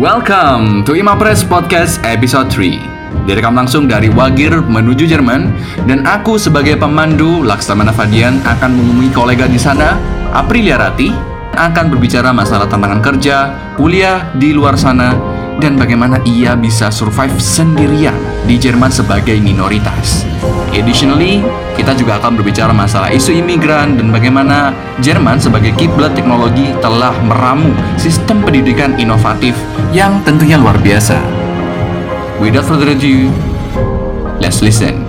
Welcome to Imapres Podcast episode 3 Direkam langsung dari Wagir menuju Jerman Dan aku sebagai pemandu Laksamana Fadian akan menemui kolega di sana Aprilia Rati. Akan berbicara masalah tantangan kerja, kuliah di luar sana dan bagaimana ia bisa survive sendirian di Jerman sebagai minoritas. Additionally, kita juga akan berbicara masalah isu imigran dan bagaimana Jerman sebagai kiblat teknologi telah meramu sistem pendidikan inovatif yang tentunya luar biasa. Without further ado, let's listen.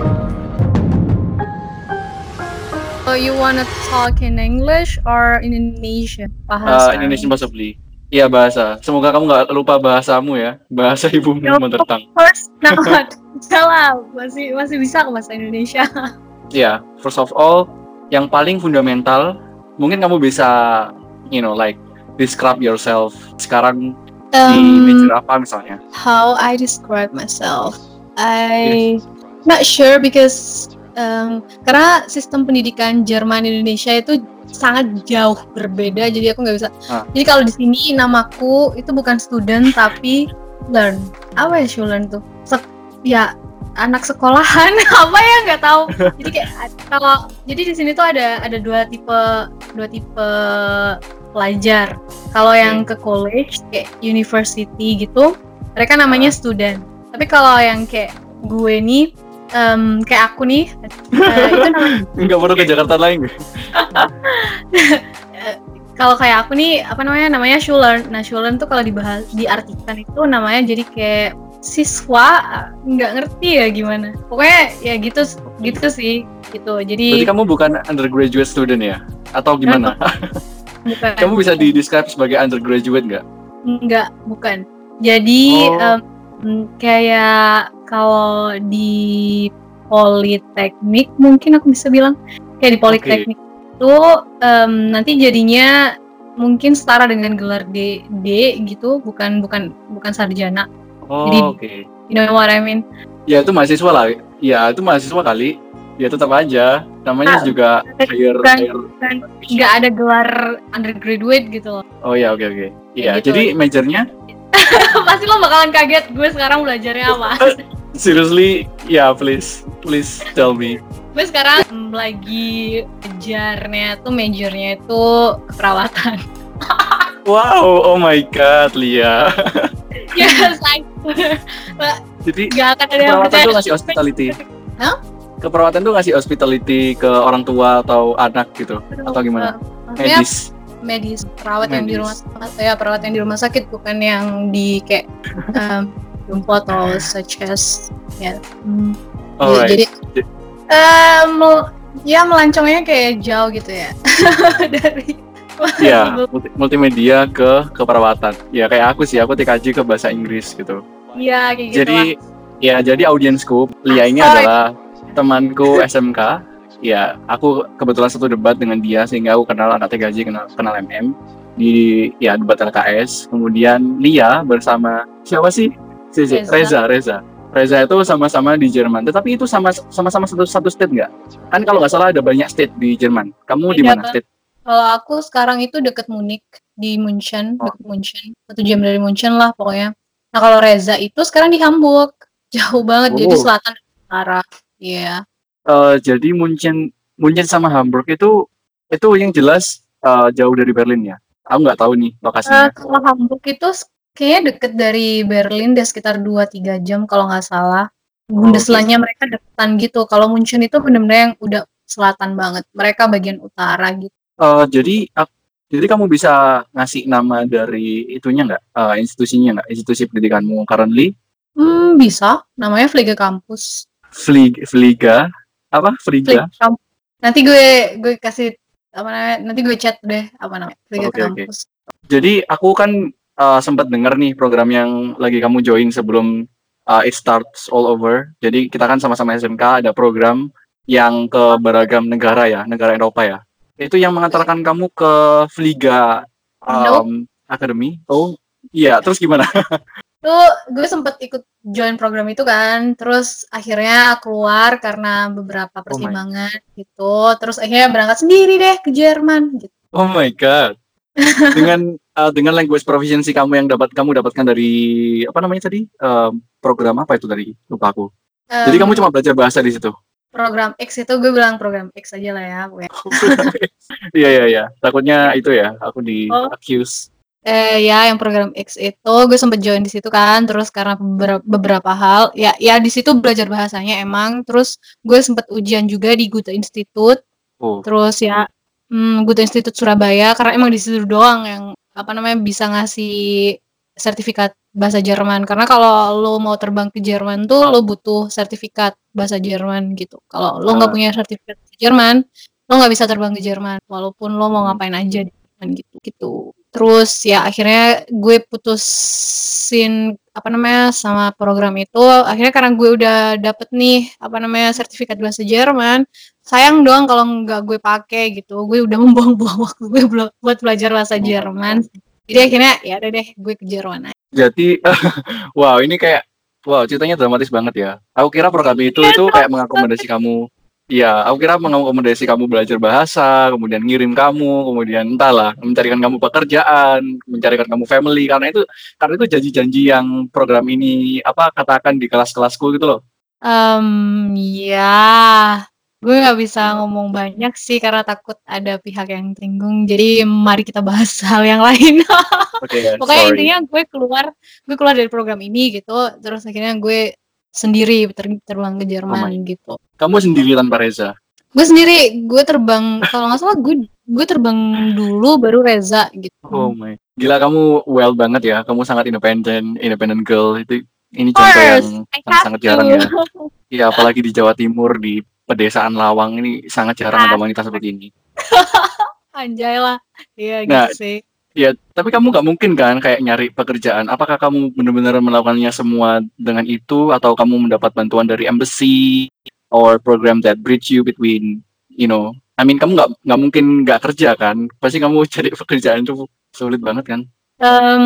So you wanna talk in English or in Indonesian? Uh, Bahasa. Indonesian possibly. Iya bahasa. Semoga kamu nggak lupa bahasamu ya. Bahasa ibumu No. Of course not. Salah, masih masih bisa ke bahasa Indonesia. Iya, first of all, yang paling fundamental, mungkin kamu bisa, you know, like describe yourself. Sekarang di Um, major apa misalnya? how I describe myself, I not sure because um, karena sistem pendidikan Jerman Indonesia itu sangat jauh berbeda, jadi aku nggak bisa. Ah. Jadi kalau di sini namaku itu bukan student tapi learn. Apa ya Shulearn tuh? Sek- ya anak sekolahan apa ya nggak tahu. Jadi kayak kalau jadi di sini tuh ada ada dua tipe dua tipe pelajar. Kalau yang ke college kayak university gitu, mereka namanya student. Tapi kalau yang kayak gue nih, em, kayak aku nih, eh, itu namanya Nggak perlu ke Jakarta lagi. kalau kayak aku nih apa namanya namanya Shulearn. Nah Shulearn tuh kalau dibahas diartikan itu namanya jadi kayak siswa nggak ngerti ya gimana. Pokoknya ya gitu gitu sih gitu. Jadi Berarti kamu bukan undergraduate student ya? Atau gimana? bukan kamu bisa di describe sebagai undergraduate nggak? Enggak, bukan. Jadi Oh. mm, kayak kalau di politeknik mungkin aku bisa bilang kayak di politeknik itu em, nanti jadinya mungkin setara dengan gelar D, D gitu, bukan bukan bukan sarjana. Oh, Jadi- oke. You know what I mean? Ya itu mahasiswa lah. Ya itu mahasiswa kali. Ya tetap aja. Namanya Ah, juga higher, bukan, higher bukan. Nggak ada gelar undergraduate gitu loh. Oh ya oke oke. Iya, gitu. jadi majornya Pasti lo bakalan kaget gue sekarang belajarnya apa. seriously, ya please, please tell me. gue sekarang lagi kejarnya tuh majornya itu keperawatan Wow, oh my god, Lia. ya saya Jadi nggak akan ada yang keperawatan tuh ngasih hospitality. Hah? Keperawatan tuh ngasih hospitality ke orang tua atau anak gitu, atau gimana? Medis. medis perawat yang di Medis. rumah sakit ya perawat yang di rumah sakit bukan yang di kayak um, jumbo atau such as ya Hmm. Alright. jadi mel- ya melancongnya kayak jauh gitu ya dari Iya, multi- multimedia ke keperawatan. Ya kayak aku sih, aku TKJ ke bahasa Inggris gitu. Iya kayak gitu jadi ya jadi audiensku Lia ini Sorry. adalah temanku SMK ya aku kebetulan satu debat dengan dia sehingga aku kenal anak TKJ kenal kenal MM di ya debat LKS kemudian Lia bersama siapa sih Si- si- Reza. Reza Reza itu sama-sama di Jerman tetapi itu sama sama-sama satu satu state nggak kan kalau nggak salah ada banyak state di Jerman kamu di Iya, mana state Kalau aku sekarang itu deket Munich di München, Oh. deket München, satu jam dari München lah pokoknya. Nah kalau Reza itu sekarang di Hamburg, jauh banget, jadi Oh. selatan dan utara. Iya. Eh, jadi Munchen Munchen sama Hamburg itu itu yang jelas eh, jauh dari Berlin ya aku nggak tahu nih lokasinya kalau Hamburg itu kayaknya deket dari Berlin deh sekitar 2-3 jam kalau nggak salah. Bundeslandnya mereka deketan gitu. Kalau München itu benar-benar yang udah selatan banget. Mereka bagian utara gitu. Eh, jadi ak- jadi kamu bisa ngasih nama dari itunya nggak Eh, institusinya nggak institusi pendidikanmu currently Hmm, bisa. Namanya Fliege Campus. Flig Fliga apa Fliga Fliege. Nanti gue gue kasih apa namanya? Nanti gue chat deh apa namanya? Fliege Oke, oke. Campus. jadi aku kan eh, sempat dengar nih program yang lagi kamu join sebelum eh, it starts all over. Jadi kita kan sama-sama SMK ada program yang ke beragam negara ya negara Eropa ya. Itu yang mengantarkan kamu ke Fliga um, Academy? Oh iya terus gimana? Tuh gue sempet ikut join program itu kan, terus akhirnya keluar karena beberapa pertimbangan gitu, terus akhirnya berangkat sendiri deh ke Jerman gitu. Oh my god. Dengan eh, dengan language proficiency kamu yang dapat kamu dapatkan dari apa namanya tadi Eh, program apa itu tadi lupa aku. Jadi Em, kamu cuma belajar bahasa di situ. program X itu gue bilang program X aja lah ya. Iya iya iya. Takutnya itu ya aku di Oh. accuse. Eh ya yang program X itu gue sempet join di situ kan terus karena beberapa, beberapa hal ya ya di situ belajar bahasanya emang terus gue sempet ujian juga di Goethe Institute Oh. terus ya hmm, Goethe Institute Surabaya karena emang di situ doang yang apa namanya bisa ngasih sertifikat bahasa Jerman. Karena kalau lo mau terbang ke Jerman tuh lo butuh sertifikat bahasa Jerman gitu. Kalau lo nggak Ah. punya sertifikat bahasa Jerman lo nggak bisa terbang ke Jerman. Walaupun lo mau ngapain aja di Jerman gitu. Gitu. Terus ya akhirnya gue putusin apa namanya sama program itu akhirnya karena gue udah dapet nih apa namanya sertifikat bahasa Jerman sayang doang kalau nggak gue pakai gitu gue udah membuang-buang waktu gue buat belajar bahasa Jerman jadi akhirnya ya udah deh gue ke Jerman aja Jadi wow ini kayak wow ceritanya dramatis banget ya. Aku kira program itu itu kayak mengakomodasi kamu. Iya, aku kira mengakomodasi kamu belajar bahasa, kemudian ngirim kamu, kemudian entahlah mencarikan kamu pekerjaan, mencarikan kamu family karena itu karena itu janji-janji yang program ini apa katakan di kelas-kelasku gitu loh. Em, ya gue nggak bisa ngomong banyak sih karena takut ada pihak yang tersinggung jadi mari kita bahas hal yang lain Oke, pokoknya sorry. intinya gue keluar gue keluar dari program ini gitu terus akhirnya gue sendiri ter- terbang ke Jerman my. gitu Kamu sendiri tanpa Reza. gue sendiri gue terbang kalau nggak salah gue gue terbang dulu baru Reza gitu Oh my. Gila kamu well banget ya. Kamu sangat independen, independent girl itu ini contoh yang sangat, sangat to. jarang ya. Iya, apalagi di Jawa Timur di pedesaan Lawang ini sangat jarang ada wanita seperti ini. anjay lah iya Nah, gitu sih Ya, tapi kamu nggak mungkin kan kayak nyari pekerjaan. Apakah kamu benar-benar melakukannya semua dengan itu, atau kamu mendapat bantuan dari embassy or program that bridge you between, you know, I mean kamu nggak nggak mungkin nggak kerja kan? Pasti kamu cari pekerjaan itu sulit banget kan? Em,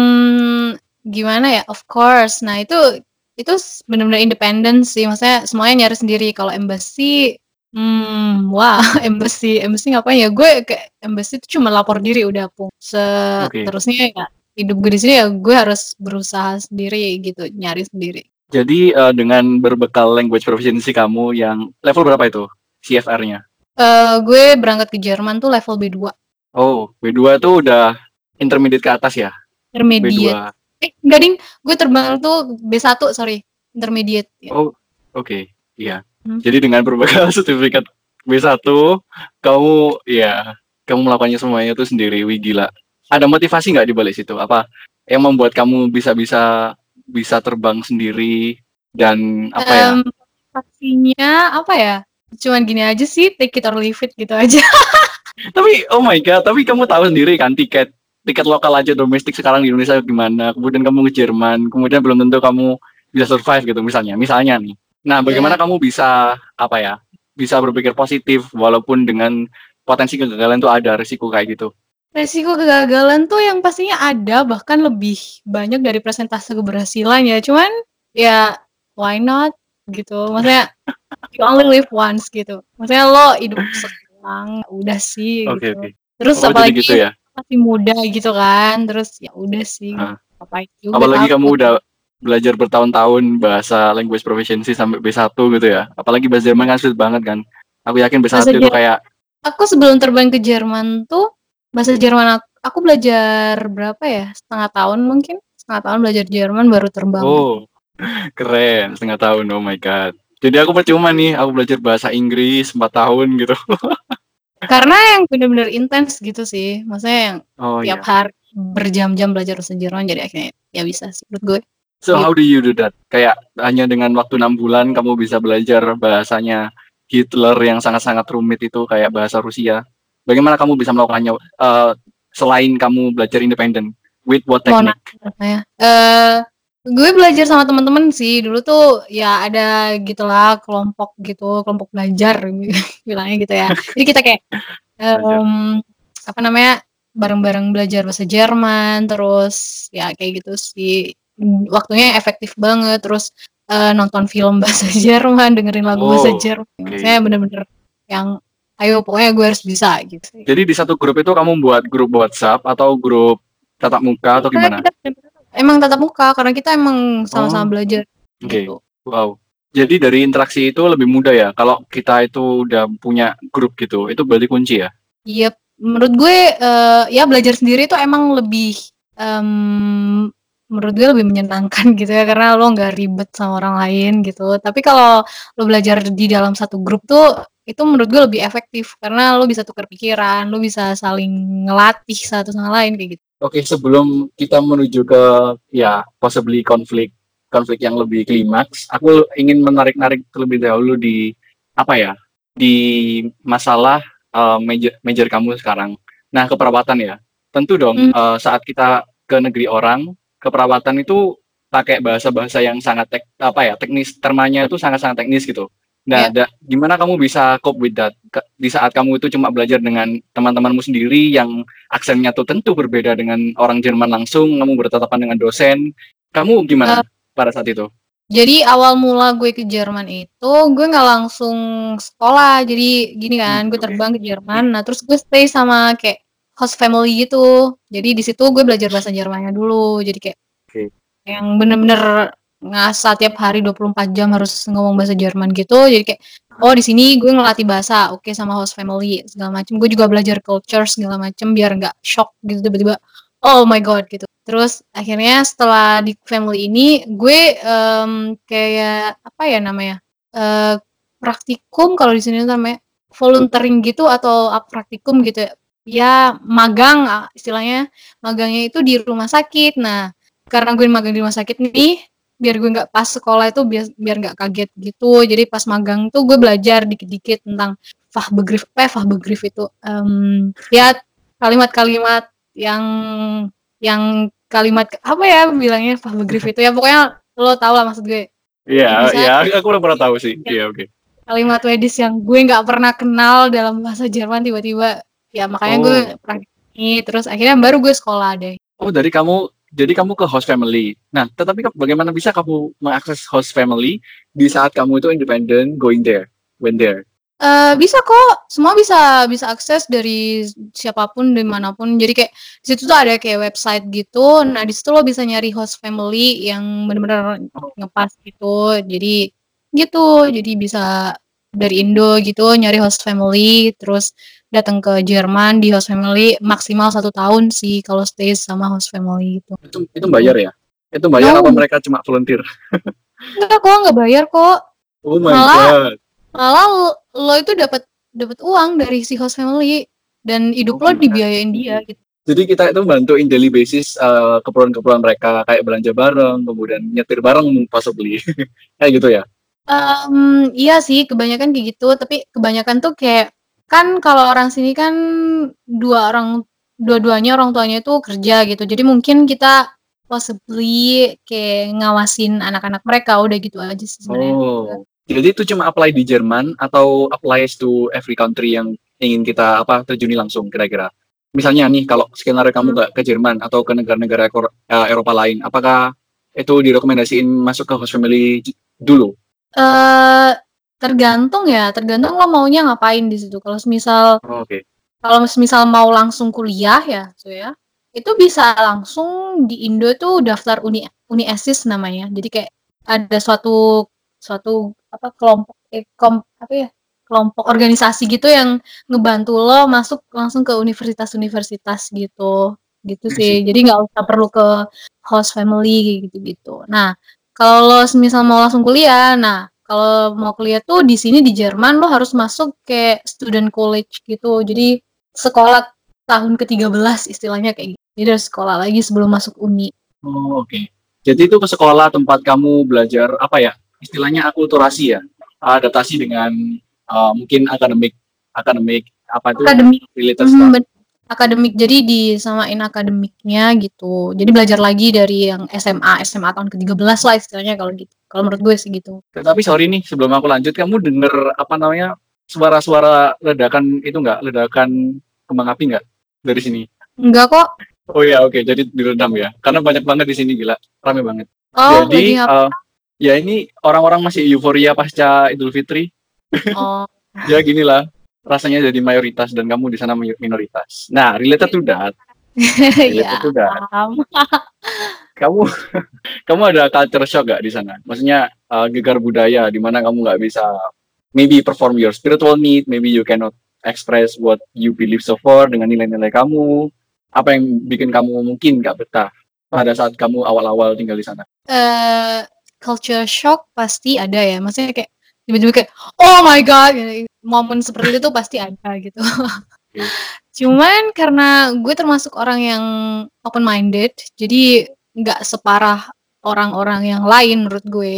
gimana ya? Of course. Nah, itu itu benar-benar independen sih. Maksudnya semuanya nyari sendiri. Kalau embassy, hmm, wah, embassy, embassy ngapain ya? Gue ke embassy itu cuma lapor diri udah pun. Seterusnya ya hidup gue di sini ya gue harus berusaha sendiri gitu, nyari sendiri. Jadi eh, dengan berbekal language proficiency kamu yang level berapa itu CFR-nya? Eh, gue berangkat ke Jerman tuh level B2, Oh, B2 itu udah intermediate ke atas ya? B2. intermediate. Eh, enggak ding, gue terbang tuh B1, sorry, intermediate. Ya. Oh, oke. Iya. Hmm. Jadi dengan berbekal sertifikat B1, kamu ya, kamu melakukannya semuanya itu sendiri. Wih, gila. Ada motivasi nggak di balik situ? Apa yang membuat kamu bisa-bisa bisa terbang sendiri dan apa ya? Em, Pastinya apa ya? Cuman gini aja sih, take it or leave it gitu aja. Tapi oh my god, tapi kamu tahu sendiri kan tiket tiket lokal aja domestik sekarang di Indonesia gimana? Kemudian kamu ke Jerman, kemudian belum tentu kamu bisa survive gitu misalnya. Misalnya nih. Nah, bagaimana kamu bisa apa ya? Bisa berpikir positif walaupun dengan potensi kegagalan tuh ada risiko kayak gitu. Resiko kegagalan tuh yang pastinya ada, bahkan lebih banyak dari persentase keberhasilannya. Cuman ya why not gitu. Maksudnya you only live once gitu. Maksudnya lo hidup sekarang udah sih Oke, gitu. oke. Terus Oh, apalagi gitu ya. masih muda gitu kan. Terus ya udah sih. Apa juga Apalagi kamu udah belajar bertahun-tahun bahasa language proficiency sampai B1 gitu ya. Apalagi bahasa Jerman kan sulit banget kan. Aku yakin B1 Bahasa itu kayak aku sebelum terbang ke Jerman tuh bahasa Jerman aku, aku belajar berapa ya setengah tahun mungkin setengah tahun belajar Jerman baru terbang Oh, keren. Setengah tahun. Oh my god. Jadi aku percuma nih, aku belajar bahasa Inggris 4 tahun gitu. karena yang benar-benar intens gitu sih maksudnya yang Oh tiap iya. hari berjam-jam belajar bahasa Jerman jadi akhirnya ya bisa sih menurut gue So how do you do that? Kayak hanya dengan waktu enam bulan kamu bisa belajar bahasanya Hitler yang sangat-sangat rumit itu kayak bahasa Rusia. Bagaimana kamu bisa melakukannya eh, selain kamu belajar independen? With what technique? eh gue belajar sama teman-teman sih dulu tuh ya ada gitulah kelompok gitu kelompok belajar bilangnya gitu ya jadi kita kayak em, apa namanya bareng-bareng belajar bahasa Jerman terus ya kayak gitu sih waktunya efektif banget terus eh, nonton film bahasa Jerman dengerin lagu bahasa Oh, Jerman oke. maksudnya bener-bener yang ayo pokoknya gue harus bisa gitu Jadi di satu grup itu kamu buat grup WhatsApp atau grup tatap muka atau gimana? kita emang tatap muka karena kita emang sama-sama Oh. belajar Oke. gitu. Wow. Jadi dari interaksi itu lebih mudah ya. Kalau kita itu udah punya grup gitu, itu berarti kunci ya. Iya, menurut gue eh, ya belajar sendiri itu emang lebih em, menurut gue lebih menyenangkan gitu ya karena lo nggak ribet sama orang lain gitu. Tapi kalau lo belajar di dalam satu grup tuh itu menurut gue lebih efektif karena lo bisa tukar pikiran, lo bisa saling ngelatih satu sama lain kayak gitu. Oke, sebelum kita menuju ke ya possibly konflik konflik yang lebih klimaks, aku ingin menarik-narik terlebih dahulu di apa ya di masalah eh, major major kamu sekarang. Nah, keperawatan ya. Tentu dong Hmm. eh, saat kita ke negeri orang, keperawatan itu pakai bahasa-bahasa yang sangat tek, apa ya teknis, termanya itu sangat-sangat teknis gitu. Nah, da- gimana kamu bisa cope with that Ke- di saat kamu itu cuma belajar dengan teman-temanmu sendiri yang aksennya tuh tentu berbeda dengan orang Jerman langsung, kamu bertatapan dengan dosen. Kamu gimana pada saat itu? Jadi awal mula gue ke Jerman itu gue nggak langsung sekolah. Jadi gini kan, Hmm, gue terbang ke Jerman. Nah terus gue stay sama kayak host family gitu. Jadi di situ gue belajar bahasa Jermannya dulu. Jadi kayak Oke. yang bener-bener ngasah tiap hari 24 jam harus ngomong bahasa Jerman gitu. Jadi kayak oh di sini gue ngelatih bahasa, oke sama host family segala macem. Gue juga belajar culture segala macem biar nggak shock gitu tiba-tiba. Oh my god gitu. Terus akhirnya setelah di family ini gue em, kayak apa ya namanya eh praktikum kalau di sini namanya volunteering gitu atau praktikum gitu ya. Ya magang ah, istilahnya magangnya itu di rumah sakit. Nah karena gue magang di rumah sakit nih biar gue nggak pas sekolah itu biar biar nggak kaget gitu. Jadi pas magang tuh gue belajar dikit-dikit tentang Fachbegriff apa ya Fachbegriff itu Em, ya kalimat-kalimat yang yang kalimat apa ya bilangnya Fachbegriff itu ya pokoknya lo tau lah maksud gue Iya, iya, aku udah pernah tahu sih. Iya, oke. kalimat medis yang gue nggak pernah kenal dalam bahasa Jerman tiba-tiba ya makanya gue Oh. praktik ini terus akhirnya baru gue sekolah deh. Oh, dari kamu jadi kamu ke host family. Nah, tetapi bagaimana bisa kamu mengakses host family di saat kamu itu independent going there, when there? Eh, bisa kok. Semua bisa bisa akses dari siapa pun di mana pun jadi kayak di situ tuh ada kayak website gitu. Nah di situ lo bisa nyari host family yang bener-bener ngepas gitu. Jadi gitu. Jadi bisa dari Indo gitu nyari host family. Terus datang ke Jerman di host family maksimal satu tahun sih kalau stay sama host family gitu Itu itu bayar ya? Itu bayar No. apa mereka cuma volunteer? enggak kok nggak bayar kok Oh my Malah- god. malah lo, lo itu dapat dapat uang dari si host family dan hidup Oh lo God. dibiayain dia gitu Jadi kita itu bantu in daily basis eh, keperluan-keperluan mereka kayak belanja bareng, kemudian nyetir bareng possibly. kayak gitu ya. Em, iya sih kebanyakan kayak gitu tapi kebanyakan tuh kayak kan kalau orang sini kan dua orang dua-duanya orang tuanya itu kerja gitu jadi mungkin kita possibly kayak ngawasin anak-anak mereka udah gitu aja sih sebenarnya Oh. Jadi itu cuma apply di Jerman atau applies to every country yang ingin kita apa terjuni langsung kira-kira. Misalnya nih kalau skenario kamu Hmm. nggak ke Jerman atau ke negara-negara eh, Eropa lain, apakah itu direkomendasiin masuk ke host family dulu? eh tergantung ya tergantung lo maunya ngapain di situ. Kalau misal Oh, Oke. kalau misal mau langsung kuliah ya so ya itu bisa langsung di Indo tuh daftar uni uni esis namanya. Jadi kayak ada suatu suatu apa kelompok eh, kom, apa ya kelompok organisasi gitu yang ngebantu lo masuk langsung ke universitas-universitas gitu. Gitu sih. Jadi nggak usah perlu ke host family gitu gitu nah kalau lo misal mau langsung kuliah nah kalau mau kuliah tuh di sini di Jerman lo harus masuk ke student college gitu jadi sekolah tahun ke-13 istilahnya kayak gitu. Jadi harus sekolah lagi sebelum masuk uni. Oh, oke. Jadi itu ke sekolah tempat kamu belajar apa ya? Istilahnya akulturasi ya. Adaptasi dengan uh, mungkin akademik akademik apa itu Akademik, related hmm, akademik jadi disamain akademiknya gitu. Jadi belajar lagi dari yang SMA, SMA tahun ke-13 lah istilahnya kalau gitu. Kalau menurut gue sih gitu. Tetapi sorry nih, sebelum aku lanjut, kamu denger apa namanya suara-suara ledakan itu nggak? Ledakan kembang api nggak dari sini? Enggak kok. Oh iya, oke. Jadi diredam ya. Karena banyak banget di sini gila, rame banget. Oh, Jadi eh, ya ini orang-orang masih euforia pasca Idul Fitri. Oh, Ya gini lah, rasanya jadi mayoritas dan kamu di sana minoritas. Nah, related to that, ya itu udah. paham. Kamu kamu ada culture shock gak di sana? Maksudnya uh, gegar budaya di mana kamu nggak bisa maybe perform your spiritual need, maybe you cannot express what you believe so far dengan nilai-nilai kamu. Apa yang bikin kamu mungkin nggak betah pada saat kamu awal-awal tinggal di sana? eh culture shock pasti ada ya. Maksudnya kayak tiba-tiba kayak oh my god, gitu. Momen seperti itu pasti ada gitu. Cuman karena gue termasuk orang yang open minded, jadi nggak separah orang-orang yang lain menurut gue.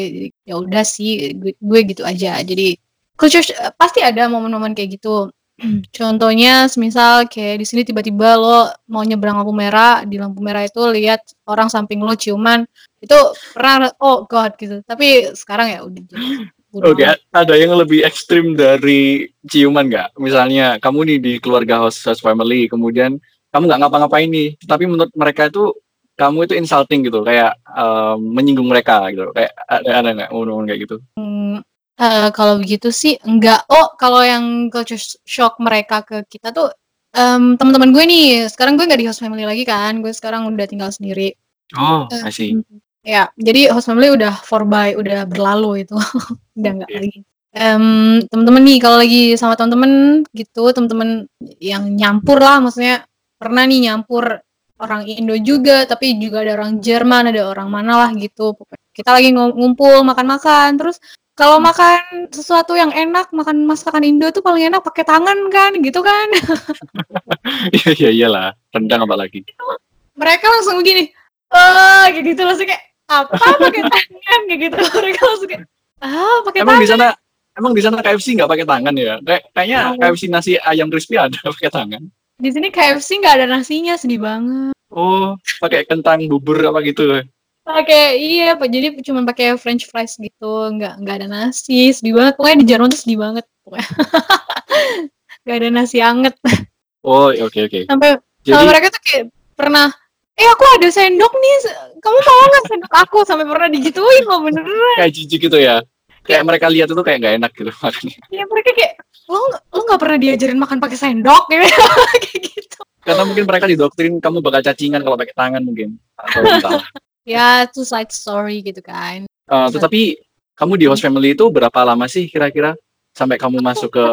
Ya udah sih, gue, gue gitu aja. Jadi culture pasti ada momen-momen kayak gitu. Contohnya, semisal kayak di sini tiba-tiba lo mau nyebrang lampu merah, di lampu merah itu lihat orang samping lo ciuman, itu pernah oh god gitu. Tapi sekarang ya udah jadi bodo Oke, ada yang lebih ekstrim dari ciuman nggak? Misalnya kamu nih di keluarga host, host family, kemudian kamu nggak ngapa-ngapain nih, tapi menurut mereka itu kamu itu insulting gitu, kayak um, menyinggung mereka gitu, kayak ada ada nggak momen-momen kayak gitu? Hmm, eh, kalau begitu sih enggak. Oh, kalau yang culture shock mereka ke kita tuh em, teman-teman gue nih. Sekarang gue nggak di host family lagi kan. Gue sekarang udah tinggal sendiri. Oh, Eh, I see. Ya, jadi host family udah for by, udah berlalu itu. udah nggak lagi. Em, teman-teman nih kalau lagi sama teman-teman gitu, teman-teman yang nyampur lah maksudnya pernah nih nyampur orang Indo juga, tapi juga ada orang Jerman, ada orang mana lah gitu. Kita lagi ngum- ngumpul makan-makan, terus kalau makan sesuatu yang enak, makan masakan Indo tuh paling enak pakai tangan kan, gitu kan. Iya iya iyalah, rendang apa lagi? Mereka langsung begini, eh kayak gitu langsung kayak apa pakai tangan kayak gitu. Mereka langsung kayak ah pakai Emang tangan. di sana emang di sana KFC nggak pakai tangan ya? Kayak kayaknya Oh. KFC nasi ayam crispy ada pakai tangan. Di sini KFC nggak ada nasinya, sedih banget. Oh, pakai kentang bubur apa gitu. Pakai iya, Pak. Jadi cuma pakai French fries gitu, nggak nggak ada nasi, sedih banget. Pokoknya di Jerman tuh sedih banget. Pokoknya. nggak ada nasi anget. Oh, oke oke. Sampai Jadi sama mereka tuh kayak pernah, eh aku ada sendok nih, kamu mau nggak sendok aku? Sampai pernah digituin loh beneran. kayak jijik gitu ya. Kayak mereka lihat itu kayak nggak enak gitu makanya. Ya mereka kayak lo lo nggak pernah diajarin makan pakai sendok gitu kayak gitu. Karena mungkin mereka didoktrin kamu bakal cacingan kalau pakai tangan mungkin atau entah. Ya itu side story gitu kan. Eh, tetapi kamu di host family itu berapa lama sih kira-kira sampai kamu masuk ke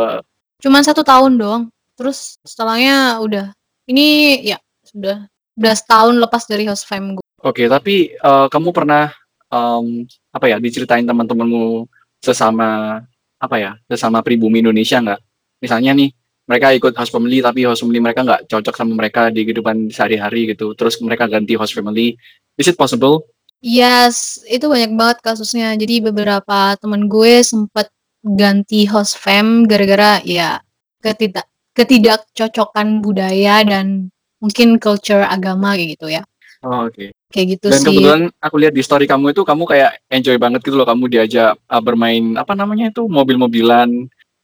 Cuman satu tahun dong. Terus setelahnya udah ini ya sudah udah setahun lepas dari host fam gue. Oke, tapi eh, kamu pernah em, apa ya diceritain teman-temanmu sesama apa ya sesama pribumi Indonesia nggak? Misalnya nih mereka ikut host family tapi host family mereka nggak cocok sama mereka di kehidupan sehari-hari gitu. Terus mereka ganti host family. Is it possible? Yes, itu banyak banget kasusnya. Jadi beberapa temen gue sempat ganti host fam gara-gara ya ketidak ketidakcocokan budaya dan mungkin culture agama kayak gitu ya. Oh, Oke. Kayak gitu Dan sih. kebetulan aku lihat di story kamu itu kamu kayak enjoy banget gitu loh kamu diajak uh, bermain apa namanya itu mobil-mobilan,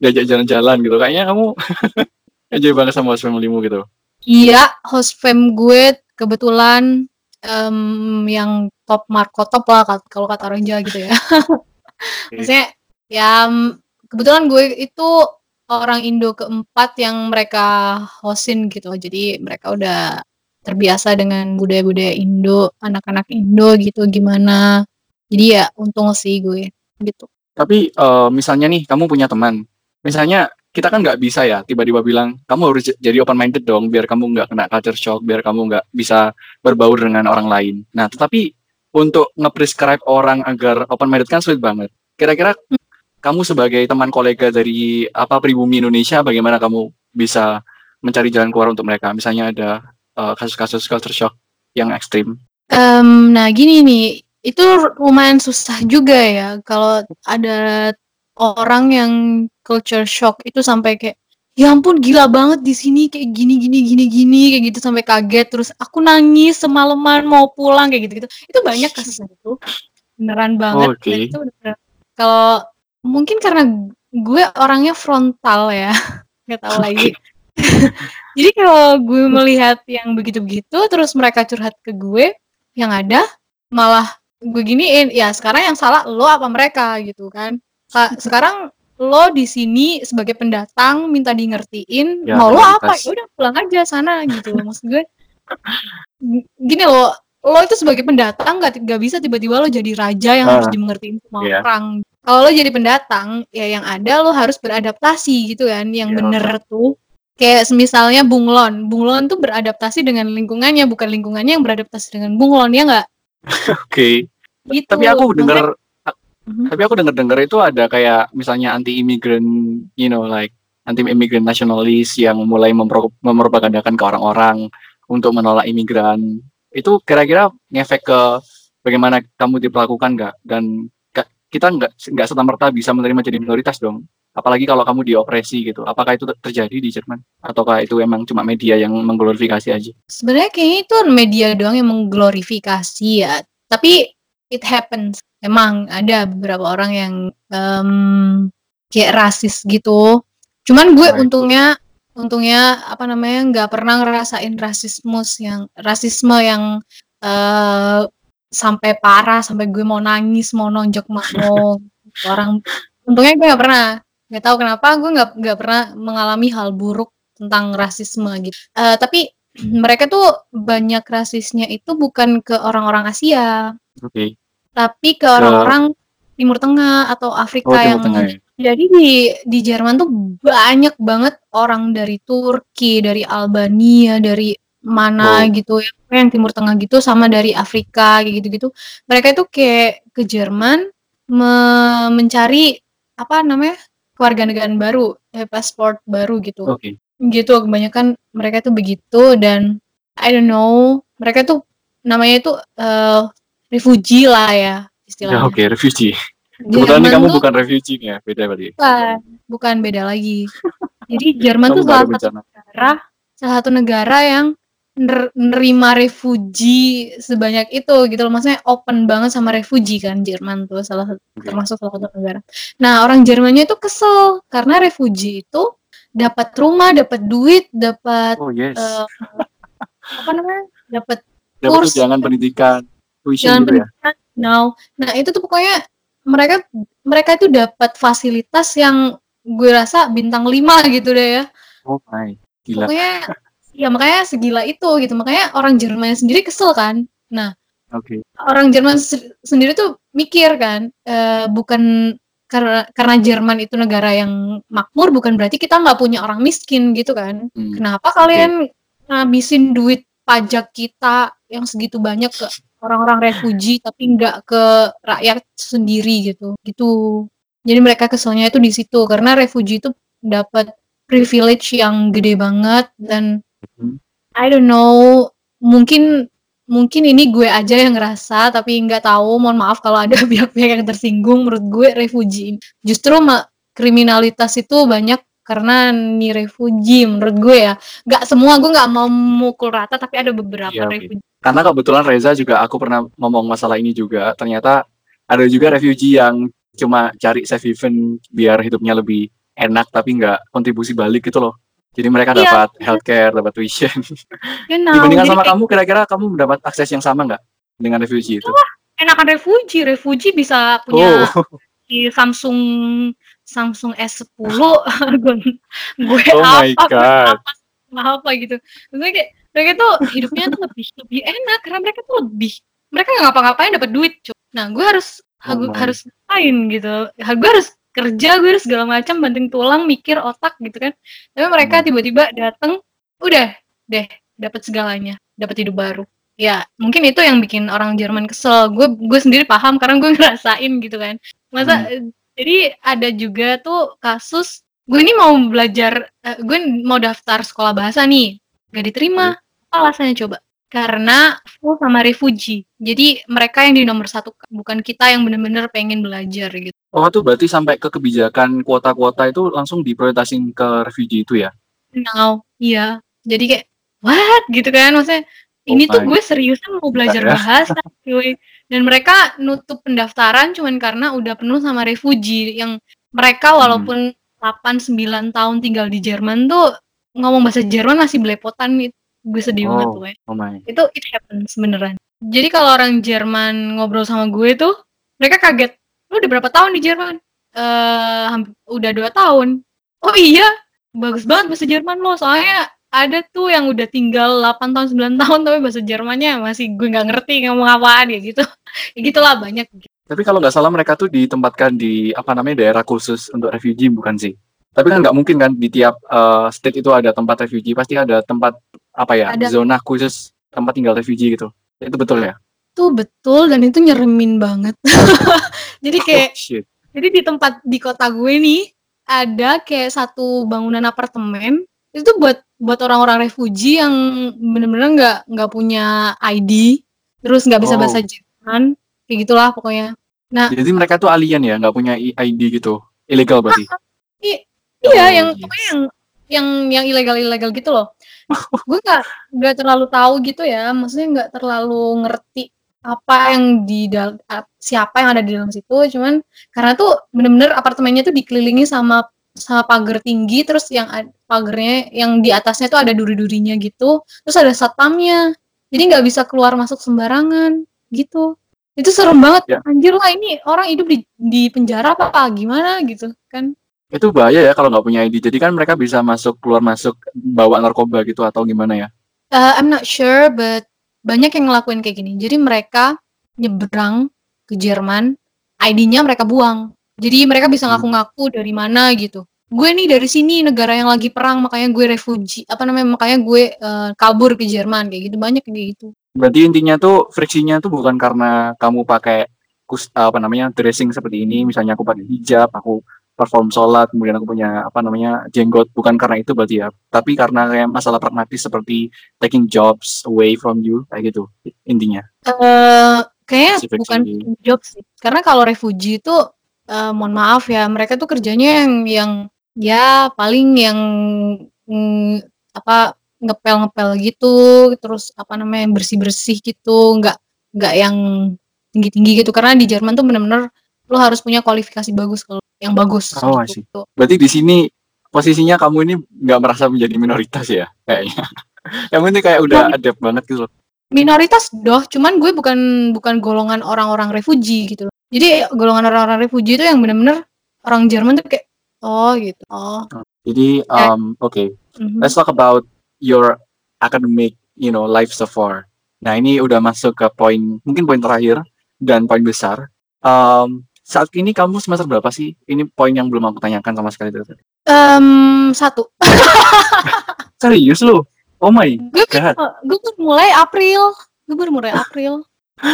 diajak jalan-jalan gitu. Kayaknya kamu enjoy banget sama host family-mu gitu. Iya, host fam gue kebetulan em, yang top Marco top lah kalau kata orang Jawa gitu ya. Maksudnya ya kebetulan gue itu orang Indo keempat yang mereka hostin gitu. Jadi mereka udah terbiasa dengan budaya-budaya Indo, anak-anak Indo gitu gimana. Jadi ya untung sih gue gitu. Tapi eh, misalnya nih kamu punya teman, misalnya kita kan nggak bisa ya tiba-tiba bilang kamu harus jadi open minded dong biar kamu nggak kena culture shock, biar kamu nggak bisa berbaur dengan orang lain. Nah, tetapi untuk nge-prescribe orang agar open minded kan sulit banget. Kira-kira kamu sebagai teman kolega dari apa pribumi Indonesia, bagaimana kamu bisa mencari jalan keluar untuk mereka? Misalnya ada eh, kasus-kasus culture shock yang ekstrim. Em, nah gini nih, itu lumayan susah juga ya kalau ada orang yang culture shock itu sampai kayak ya ampun gila banget di sini kayak gini gini gini gini kayak gitu sampai kaget terus aku nangis semalaman mau pulang kayak gitu gitu itu banyak kasusnya itu beneran banget Oke. Dan itu beneran kalau mungkin karena gue orangnya frontal ya nggak tahu lagi. Jadi kalau gue melihat yang begitu-begitu terus mereka curhat ke gue yang ada malah gue giniin ya sekarang yang salah lo apa mereka? gitu kan. Ka- sekarang lo di sini sebagai pendatang minta di ngertiin Ya, mau lo apa? Ya udah pulang aja sana gitu maksud gue. Gini loh, lo itu sebagai pendatang nggak nggak bisa tiba-tiba lo jadi raja yang harus Ah, dimengertiin semua iya. orang. Kalau lo jadi pendatang, ya yang ada lo harus beradaptasi gitu kan. Yang Iya, bener tuh kayak misalnya bunglon. Bunglon tuh beradaptasi dengan lingkungannya, bukan lingkungannya yang beradaptasi dengan bunglon ya nggak? Oke. Gitu. Tapi aku denger Mhm. tapi aku denger-denger itu ada kayak misalnya anti immigrant, you know, like anti immigrant nasionalis yang mulai mempro- mempropagandakan ke orang-orang untuk menolak imigran. Itu kira-kira ngefek ke bagaimana kamu diperlakukan nggak? Dan kita nggak nggak serta merta bisa menerima jadi minoritas dong. Apalagi kalau kamu diopresi gitu. Apakah itu ter- terjadi di Jerman? Ataukah itu emang cuma media yang mengglorifikasi aja? Sebenarnya kayaknya itu media doang yang mengglorifikasi ya. Tapi it happens. Emang ada beberapa orang yang em, kayak rasis gitu. Cuman gue Right. untungnya untungnya apa namanya nggak pernah ngerasain rasisme yang rasisme yang eh sampai parah sampai gue mau nangis mau nonjok mau orang untungnya gue nggak pernah nggak tahu kenapa gue nggak nggak pernah mengalami hal buruk tentang rasisme gitu Eh, tapi mereka tuh banyak rasisnya itu bukan ke orang-orang Asia Oke. tapi ke orang-orang Timur Tengah atau Afrika Oh, Timur yang Tengah ya. jadi di di Jerman tuh banyak banget orang dari Turki, dari Albania, dari mana Oh. gitu ya, yang Timur Tengah gitu sama dari Afrika kayak gitu-gitu. Mereka itu kayak ke Jerman me- mencari apa namanya? kewarganegaraan baru, eh, pasport baru gitu. Oke. Gitu kebanyakan mereka tuh begitu dan I don't know, mereka tuh namanya itu eh, refugee lah ya Ya, istilahnya. Oke, refugee. Kebetulan Jerman kamu tuh bukan refugee nih ya, beda berarti. bukan, bukan beda lagi. Jadi Jerman Kamu tuh baru salah satu bencana. negara, salah satu negara yang ner- nerima refugee sebanyak itu gitu loh. Maksudnya open banget sama refugee kan Jerman tuh salah satu Oke. termasuk salah satu negara. Nah, orang Jermannya itu kesel karena refugee itu dapat rumah, dapat duit, dapat Oh yes. eh, apa namanya? dapat kurs, tunjangan pendidikan, tuition jalan gitu ya. pendidikan. Now, nah itu tuh pokoknya mereka mereka itu dapat fasilitas yang gue rasa bintang 5 gitu deh ya. Oh my, gila. Pokoknya ya makanya segila itu gitu. Makanya orang Jerman sendiri kesel kan. Nah, Oke. orang Jerman se- sendiri tuh mikir kan eh, bukan karena karena Jerman itu negara yang makmur bukan berarti kita nggak punya orang miskin gitu kan. Hmm. Kenapa kalian ngabisin duit pajak kita yang segitu banyak ke orang-orang refugee tapi nggak ke rakyat sendiri gitu gitu jadi mereka keselnya itu di situ karena refugee itu dapat privilege yang gede banget dan. I don't know. Mungkin mungkin ini gue aja yang ngerasa tapi nggak tahu. Mohon maaf kalau ada pihak-pihak yang tersinggung. Menurut gue refugee justru kriminalitas itu banyak karena nih refugee menurut gue ya. Nggak semua gue nggak mau memukul rata tapi ada beberapa Iya, refugee Karena kebetulan Reza juga aku pernah ngomong masalah ini juga. Ternyata ada juga refugee yang cuma cari safe haven biar hidupnya lebih enak tapi nggak kontribusi balik gitu loh. Jadi mereka Iya. dapat healthcare, dapat tuition. Genau, Dibandingkan jadi sama kayak kamu, kira-kira kamu mendapat akses yang sama nggak dengan refugee itu? enakan refugee refugee bisa punya Oh, di Samsung Samsung S10 gue gue Oh my apa gue God. apa apa, apa gitu maksudnya kayak mereka tuh hidupnya tuh lebih lebih enak karena mereka tuh lebih mereka nggak ngapa-ngapain dapat duit cuy nah gue harus Oh gue my. harus ngapain gitu Ha- gue harus kerja gue harus segala macam banting tulang mikir otak gitu kan. Tapi mereka Hmm. tiba-tiba datang udah deh dapat segalanya dapat hidup baru. Ya mungkin itu yang bikin orang Jerman kesel. Gue gue sendiri paham karena gue ngerasain gitu kan. Masa Hmm. jadi ada juga tuh kasus gue ini mau belajar eh, gue mau daftar sekolah bahasa nih gak diterima. Apa alasannya coba karena full sama refugee jadi mereka yang di nomor satu bukan kita yang bener-bener pengen belajar gitu Oh, itu berarti sampai ke kebijakan kuota-kuota itu langsung diprioritasin ke refugee itu ya? now iya jadi kayak what gitu kan maksudnya ini Oh tuh my. gue seriusan mau belajar ya. bahasa cuy dan mereka nutup pendaftaran cuman karena udah penuh sama refugee yang mereka Hmm. walaupun 8-9 tahun tinggal di Jerman tuh ngomong bahasa Jerman masih belepotan itu gue sedih banget Oh, tuh ya. oh my. itu it happens beneran. Jadi kalau orang Jerman ngobrol sama gue tuh mereka kaget. Lu udah berapa tahun di Jerman? Eh hamp- udah dua tahun. Oh iya bagus banget bahasa Jerman lo. Soalnya ada tuh yang udah tinggal 8 tahun 9 tahun tapi bahasa Jermannya masih gue nggak ngerti ngomong apaan ya gitu. Ya gitulah banyak. Tapi kalau nggak salah mereka tuh ditempatkan di apa namanya daerah khusus untuk refugee bukan sih? Tapi kan nggak mungkin kan di tiap uh, state itu ada tempat refugee, pasti ada tempat apa ya Ada. zona khusus tempat tinggal refugee gitu. Itu betul ya? tuh betul dan itu nyeremin banget jadi kayak Oh, shit. jadi di tempat di kota gue nih ada kayak satu bangunan apartemen itu buat buat orang-orang refugee yang bener-bener nggak nggak punya ID terus nggak bisa Oh. bahasa Jerman kayak gitulah pokoknya Jadi mereka tuh alien ya, nggak punya ID gitu, ilegal berarti. iya Oh, yang yes. pokoknya yang yang yang ilegal ilegal gitu loh gue nggak nggak terlalu tahu gitu ya. Maksudnya nggak terlalu ngerti apa yang di dalam siapa yang ada di dalam situ. Cuman karena tuh bener-bener apartemennya tuh dikelilingi sama sama pagar tinggi terus yang pagarnya yang di atasnya tuh ada duri-durinya gitu. Terus ada satpamnya. Jadi nggak bisa keluar masuk sembarangan gitu. Itu serem banget. Ya. anjir lah ini orang hidup di di penjara apa gimana gitu kan Itu bahaya ya kalau nggak punya ID. Jadi kan mereka bisa masuk keluar masuk bawa narkoba gitu atau gimana ya? Uh, I'm not sure, but banyak yang ngelakuin kayak gini. Jadi mereka nyebrang ke Jerman, ID-nya mereka buang. Jadi mereka bisa Hmm. ngaku-ngaku dari mana gitu. Gue nih dari sini negara yang lagi perang, makanya gue refugee. Apa namanya? Makanya gue uh, kabur ke Jerman kayak gitu. Banyak kayak gitu. Berarti intinya tuh friksinya tuh bukan karena kamu pakai kus, apa namanya dressing seperti ini, misalnya aku pakai hijab, aku perform sholat, kemudian aku punya apa namanya jenggot, bukan karena itu berarti ya, tapi karena kayak masalah pragmatis seperti taking jobs away from you kayak gitu intinya. Eh kayaknya Si bukan refugee. job sih. Karena kalau refugee itu eh, mohon maaf ya, mereka tuh kerjanya yang yang ya paling yang mm, apa ngepel-ngepel gitu, terus apa namanya bersih-bersih gitu, nggak nggak yang tinggi-tinggi gitu. Karena di Jerman tuh bener-bener lo harus punya kualifikasi bagus kalau yang bagus Oh, gitu. Berarti di sini posisinya kamu ini nggak merasa menjadi minoritas ya kayaknya. Yang penting kayak udah adapt banget gitu loh. minoritas doh cuman gue bukan bukan golongan orang-orang refugee gitu loh. jadi golongan orang-orang refugee itu yang bener-bener orang Jerman tuh kayak oh gitu oh Jadi um, oke, mhm. let's talk about your academic, you know, life so far. Nah ini udah masuk ke poin, mungkin poin terakhir dan poin besar. Um, saat ini kamu semester berapa sih? Ini poin yang belum aku tanyakan sama sekali dari tadi. Em, satu Serius lu? Oh my gue god. gue baru mulai April gue baru mulai April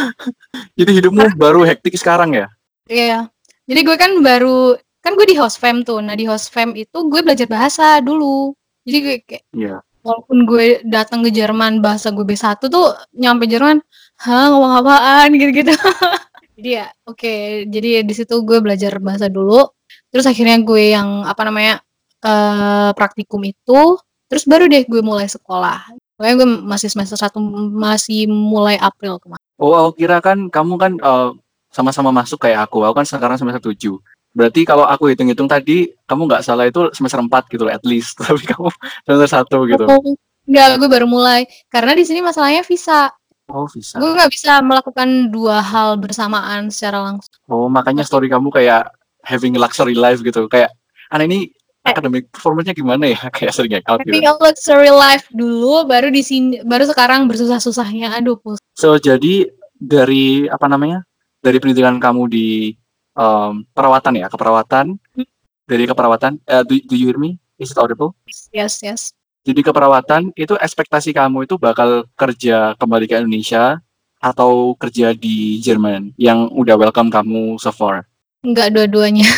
Jadi hidupmu baru hektik sekarang ya? iya jadi gue kan baru kan gue di host fam tuh nah di host fam itu gue belajar bahasa dulu jadi gue kayak Iya. walaupun gue datang ke Jerman bahasa gue B1 tuh nyampe Jerman hah ngomong apaan gitu-gitu jadi ya oke jadi di situ gue belajar bahasa dulu terus akhirnya gue yang apa namanya eh praktikum itu terus baru deh gue mulai sekolah Pokoknya gue masih semester satu masih mulai April kemarin Oh, aku kira kan kamu kan uh, sama-sama masuk kayak aku. Aku kan sekarang semester 7. Berarti kalau aku hitung-hitung tadi, kamu nggak salah itu semester 4 gitu loh, at least. Tapi kamu semester 1 gitu. Oh, enggak gue baru mulai karena di sini masalahnya visa Oh, bisa. gue nggak bisa melakukan dua hal bersamaan secara langsung Oh, makanya story kamu kayak having luxury life gitu. Kayak, aneh ini academic performance-nya gimana ya? Kayak sering hangout gitu. kalau luxury life dulu, baru di sini, baru sekarang bersusah-susahnya. Aduh, pus. So, jadi dari, apa namanya, dari pendidikan kamu di um, perawatan ya, keperawatan, Hmm. dari keperawatan, eh, do, do you hear me? Is it audible? Yes, yes. Jadi keperawatan itu ekspektasi kamu itu bakal kerja kembali ke Indonesia atau kerja di Jerman yang udah welcome kamu so far. Enggak dua-duanya.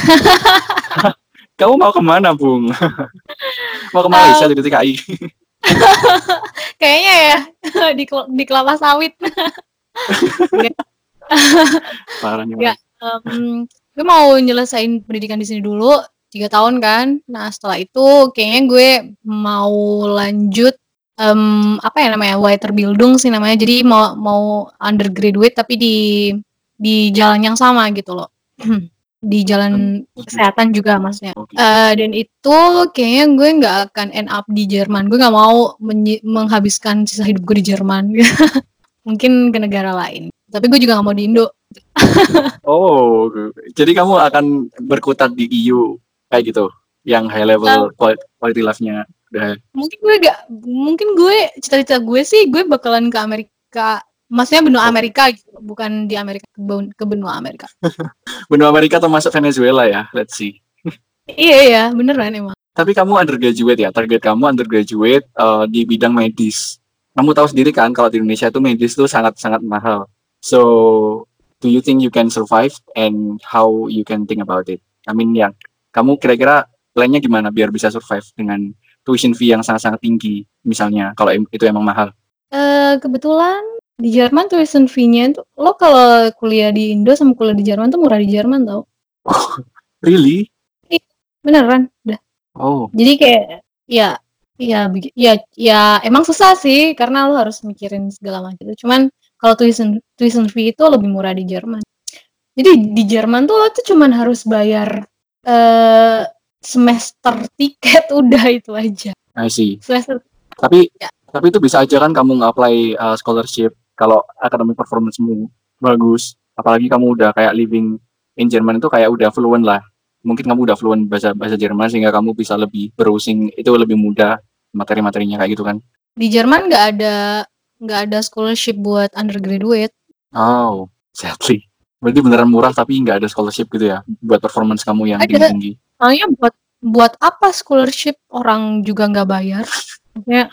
Kamu mau ke mana, Bung? mau ke Malaysia di TKI? Kayaknya ya di di kelapa sawit. Parah nih. Ya. Em, gue mau nyelesain pendidikan di sini dulu tiga tahun kan. Nah setelah itu kayaknya gue mau lanjut em, apa ya namanya Weiterbildung sih namanya. Jadi mau mau undergraduate tapi di di jalan yang sama gitu loh. di jalan kesehatan juga maksudnya. Eh, dan itu kayaknya gue nggak akan end up di Jerman. Gue nggak mau menghabiskan sisa hidup gue di Jerman. Mungkin ke negara lain. Tapi gue juga nggak mau di Indo. Oh, jadi kamu akan berkutat di EU kayak gitu. yang high level quali- quality life-nya udah. Mungkin gue gak mungkin gue cita-cita gue sih gue bakalan ke Amerika maksudnya benua. Amerika gitu bukan di Amerika ke, ben- ke benua Amerika. Benua Amerika termasuk Venezuela ya let's see. Iya iya beneran emang. Tapi kamu undergraduate ya target kamu undergraduate uh, di bidang medis. Kamu tahu sendiri kan kalau di Indonesia itu medis itu sangat sangat mahal. So do you think you can survive and how you can think about it? I mean ya kamu kira-kira plannya gimana biar bisa survive dengan tuition fee yang sangat-sangat tinggi misalnya kalau itu emang mahal? Eh kebetulan di Jerman tuition fee-nya tuh lo kalau kuliah di Indo sama kuliah di Jerman tuh murah di Jerman tau. Really? Beneran udah. Oh. Jadi kayak ya ya ya ya emang susah sih karena lo harus mikirin segala macam itu. Cuman kalau tuition tuition fee itu lebih murah di Jerman. Jadi di Jerman tuh lo tuh cuman harus bayar eh semester tiket udah itu aja. I see. Semester tapi Ya. tapi itu bisa aja kan kamu nge-apply uh, scholarship kalau academic performance-mu bagus. Apalagi kamu udah kayak living in Jerman itu kayak udah fluent lah. Mungkin kamu udah fluent bahasa bahasa Jerman sehingga kamu bisa lebih browsing itu lebih mudah materi-materinya kayak gitu kan? Di Jerman nggak ada nggak ada scholarship buat undergraduate. Oh sadly berarti beneran murah tapi nggak ada scholarship gitu ya buat performance kamu yang Ada. tinggi-tinggi soalnya buat buat apa scholarship orang juga nggak bayar maksudnya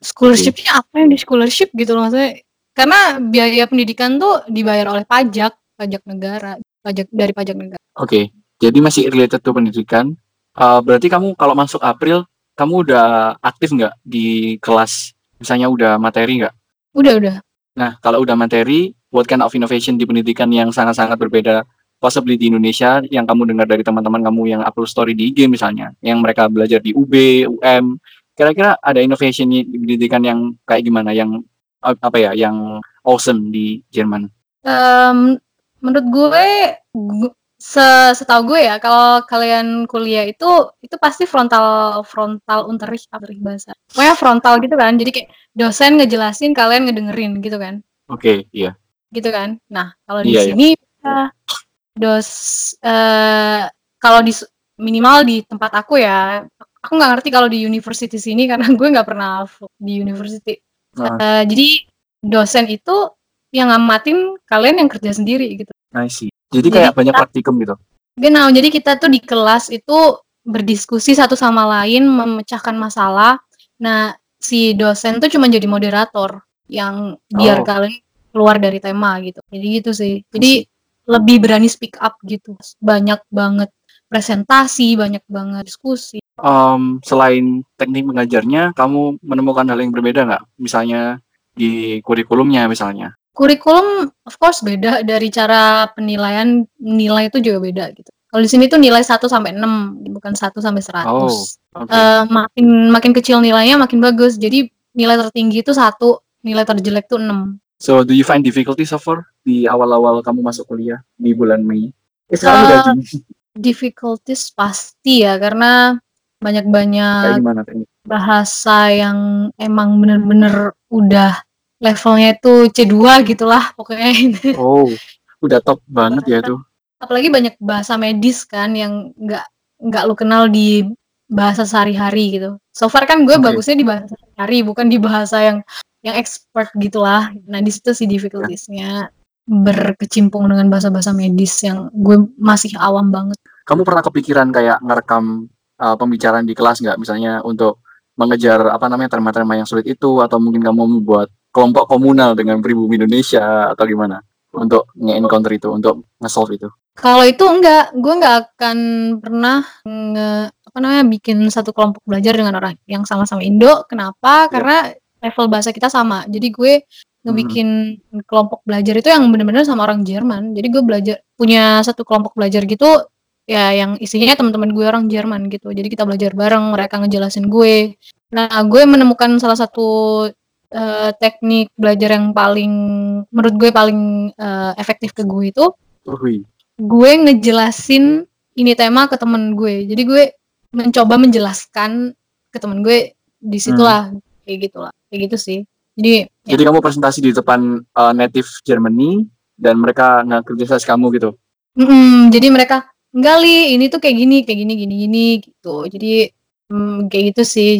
scholarshipnya apa yang di scholarship gitu loh maksudnya karena biaya pendidikan tuh dibayar oleh pajak pajak negara pajak dari pajak negara Oke, jadi masih related to pendidikan. Uh, berarti kamu kalau masuk April, kamu udah aktif nggak di kelas? Misalnya udah materi nggak? udah udah Nah, kalau udah materi, what kind of innovation di pendidikan yang sangat-sangat berbeda, possibly di Indonesia, yang kamu dengar dari teman-teman kamu yang upload story di IG misalnya, yang mereka belajar di UB, UM, kira-kira ada innovation di pendidikan yang kayak gimana, yang apa ya, yang awesome di Jerman? Em, menurut gue, gu- se setahu gue ya kalau kalian kuliah itu itu pasti frontal frontal unterricht sih bahasa pokoknya frontal gitu kan jadi kayak dosen ngejelasin kalian ngedengerin gitu kan Oke, iya. Gitu kan. Nah, kalau di Iya, iya. sini kita dos eh kalau di minimal di tempat aku ya, aku nggak ngerti kalau di university sini karena gue nggak pernah di university. Ah. Eh, jadi dosen itu yang ngamatin kalian yang kerja sendiri gitu. I see. Jadi Jadi kayak banyak kita- praktikum gitu. Genau, jadi kita tuh di kelas itu berdiskusi satu sama lain, memecahkan masalah. Nah, si dosen tuh cuma jadi moderator yang biar Oh. kalian keluar dari tema gitu. Jadi gitu sih. Jadi lebih berani speak up gitu. Banyak banget presentasi, banyak banget diskusi. Em, selain teknik mengajarnya, kamu menemukan hal yang berbeda nggak? Misalnya di kurikulumnya misalnya. Kurikulum of course beda dari cara penilaian nilai itu juga beda gitu. Kalau di sini tuh nilai 1 sampai 6, bukan 1 sampai 100. Oh, oke. Eh, makin makin kecil nilainya makin bagus. Jadi nilai tertinggi itu satu, nilai terjelek tuh 6. So, do you find difficulty so far di awal-awal kamu masuk kuliah di bulan Mei? Eh, sekarang udah Juni. Difficulties pasti ya karena banyak-banyak bahasa yang emang bener-bener udah levelnya itu C2 gitulah pokoknya. Oh, udah top banget ya tuh. Apalagi banyak bahasa medis kan yang nggak nggak lu kenal di bahasa sehari-hari gitu. So far kan gue Oke. bagusnya di bahasa sehari-hari bukan di bahasa yang yang expert gitulah. Nah di situ sih difficultiesnya berkecimpung dengan bahasa-bahasa medis yang gue masih awam banget. Kamu pernah kepikiran kayak ngerekam uh, pembicaraan di kelas nggak? Misalnya untuk mengejar apa namanya terma-terma yang sulit itu atau mungkin kamu membuat kelompok komunal dengan pribumi Indonesia atau gimana untuk nge-encounter itu, untuk nge-solve itu. Kalau itu enggak, gue nggak akan pernah nge, apa namanya bikin satu kelompok belajar dengan orang yang sama-sama Indo. Kenapa? Iya. Karena level bahasa kita sama. Jadi gue ngebikin kelompok belajar itu yang bener-bener sama orang Jerman. Jadi gue belajar punya satu kelompok belajar gitu ya yang isinya teman-teman gue orang Jerman gitu. Jadi kita belajar bareng, mereka ngejelasin gue. Nah, gue menemukan salah satu eh, teknik belajar yang paling menurut gue paling eh, efektif ke gue itu Wih, gue ngejelasin ini tema ke temen gue jadi gue mencoba menjelaskan ke temen gue di situlah kayak gitulah kayak gitu sih jadi ya, Jadi kamu presentasi di depan uh, native Germany dan mereka nggak kerja kamu gitu. mm-mm, jadi mereka enggak li ini tuh kayak gini kayak gini gini gini gitu jadi hmm, kayak gitu sih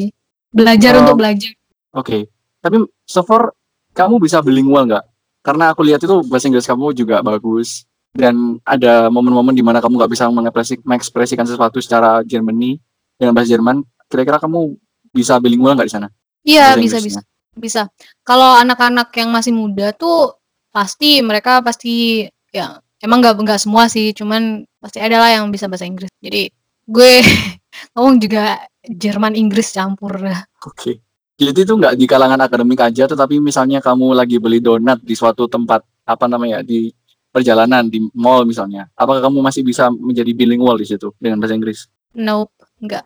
belajar Oh. untuk belajar Oke. Tapi so far kamu bisa bilingual nggak? Karena aku lihat itu bahasa Inggris kamu juga bagus dan ada momen-momen di mana kamu nggak bisa mengekspresi- mengekspresikan sesuatu secara Germany dengan bahasa Jerman. Kira-kira kamu bisa bilingual nggak di sana? Iya Bahasa bisa Inggrisnya. bisa bisa kalau anak-anak yang masih muda tuh pasti mereka pasti ya emang nggak nggak semua sih cuman pasti ada lah yang bisa bahasa Inggris jadi gue ngomong juga Jerman Inggris campur Oke. Jadi itu nggak di kalangan akademik aja, tetapi misalnya kamu lagi beli donat di suatu tempat apa namanya di perjalanan di mall misalnya, apakah kamu masih bisa menjadi bilingual di situ dengan bahasa Inggris? nope nggak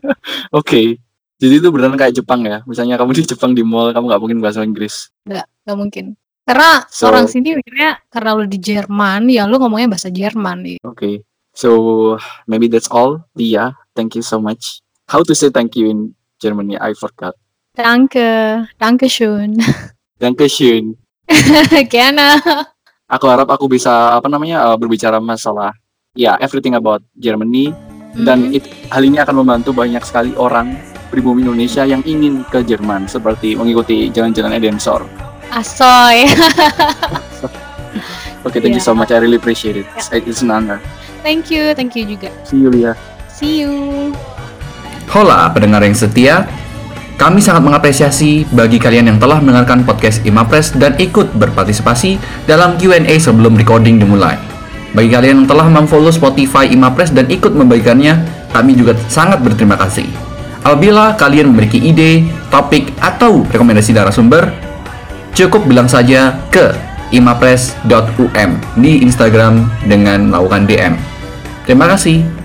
Oke. Jadi itu beneran kayak Jepang ya. Misalnya kamu di Jepang di mall, kamu nggak mungkin bahasa Inggris. nggak nggak mungkin karena So- orang sini mikirnya karena lu di Jerman ya lu ngomongnya bahasa Jerman gitu. Okay. So maybe that's all. Dia, thank you so much. How to say thank you in Germany? I forgot. Danke, danke schön. Dankeschön. Gerne. Aku harap aku bisa apa namanya uh, berbicara masalah ya everything about Germany dan Mhm. it- hal ini akan membantu banyak sekali orang pribumi Indonesia yang ingin ke Jerman seperti mengikuti jalan-jalan Edensor. Asoy. Okay, thank you Yeah. so much. I really appreciate it. It's an honor. thank you, thank you juga. See you, Lia. See you. Hola pendengar yang setia, kami sangat mengapresiasi bagi kalian yang telah mendengarkan podcast Imapres dan ikut berpartisipasi dalam Q&A sebelum recording dimulai. Bagi kalian yang telah memfollow Spotify Imapres dan ikut membagikannya, kami juga sangat berterima kasih. Apabila kalian memiliki ide, topik, atau rekomendasi narasumber, cukup bilang saja ke imapres.um di Instagram dengan melakukan DM. Terima kasih.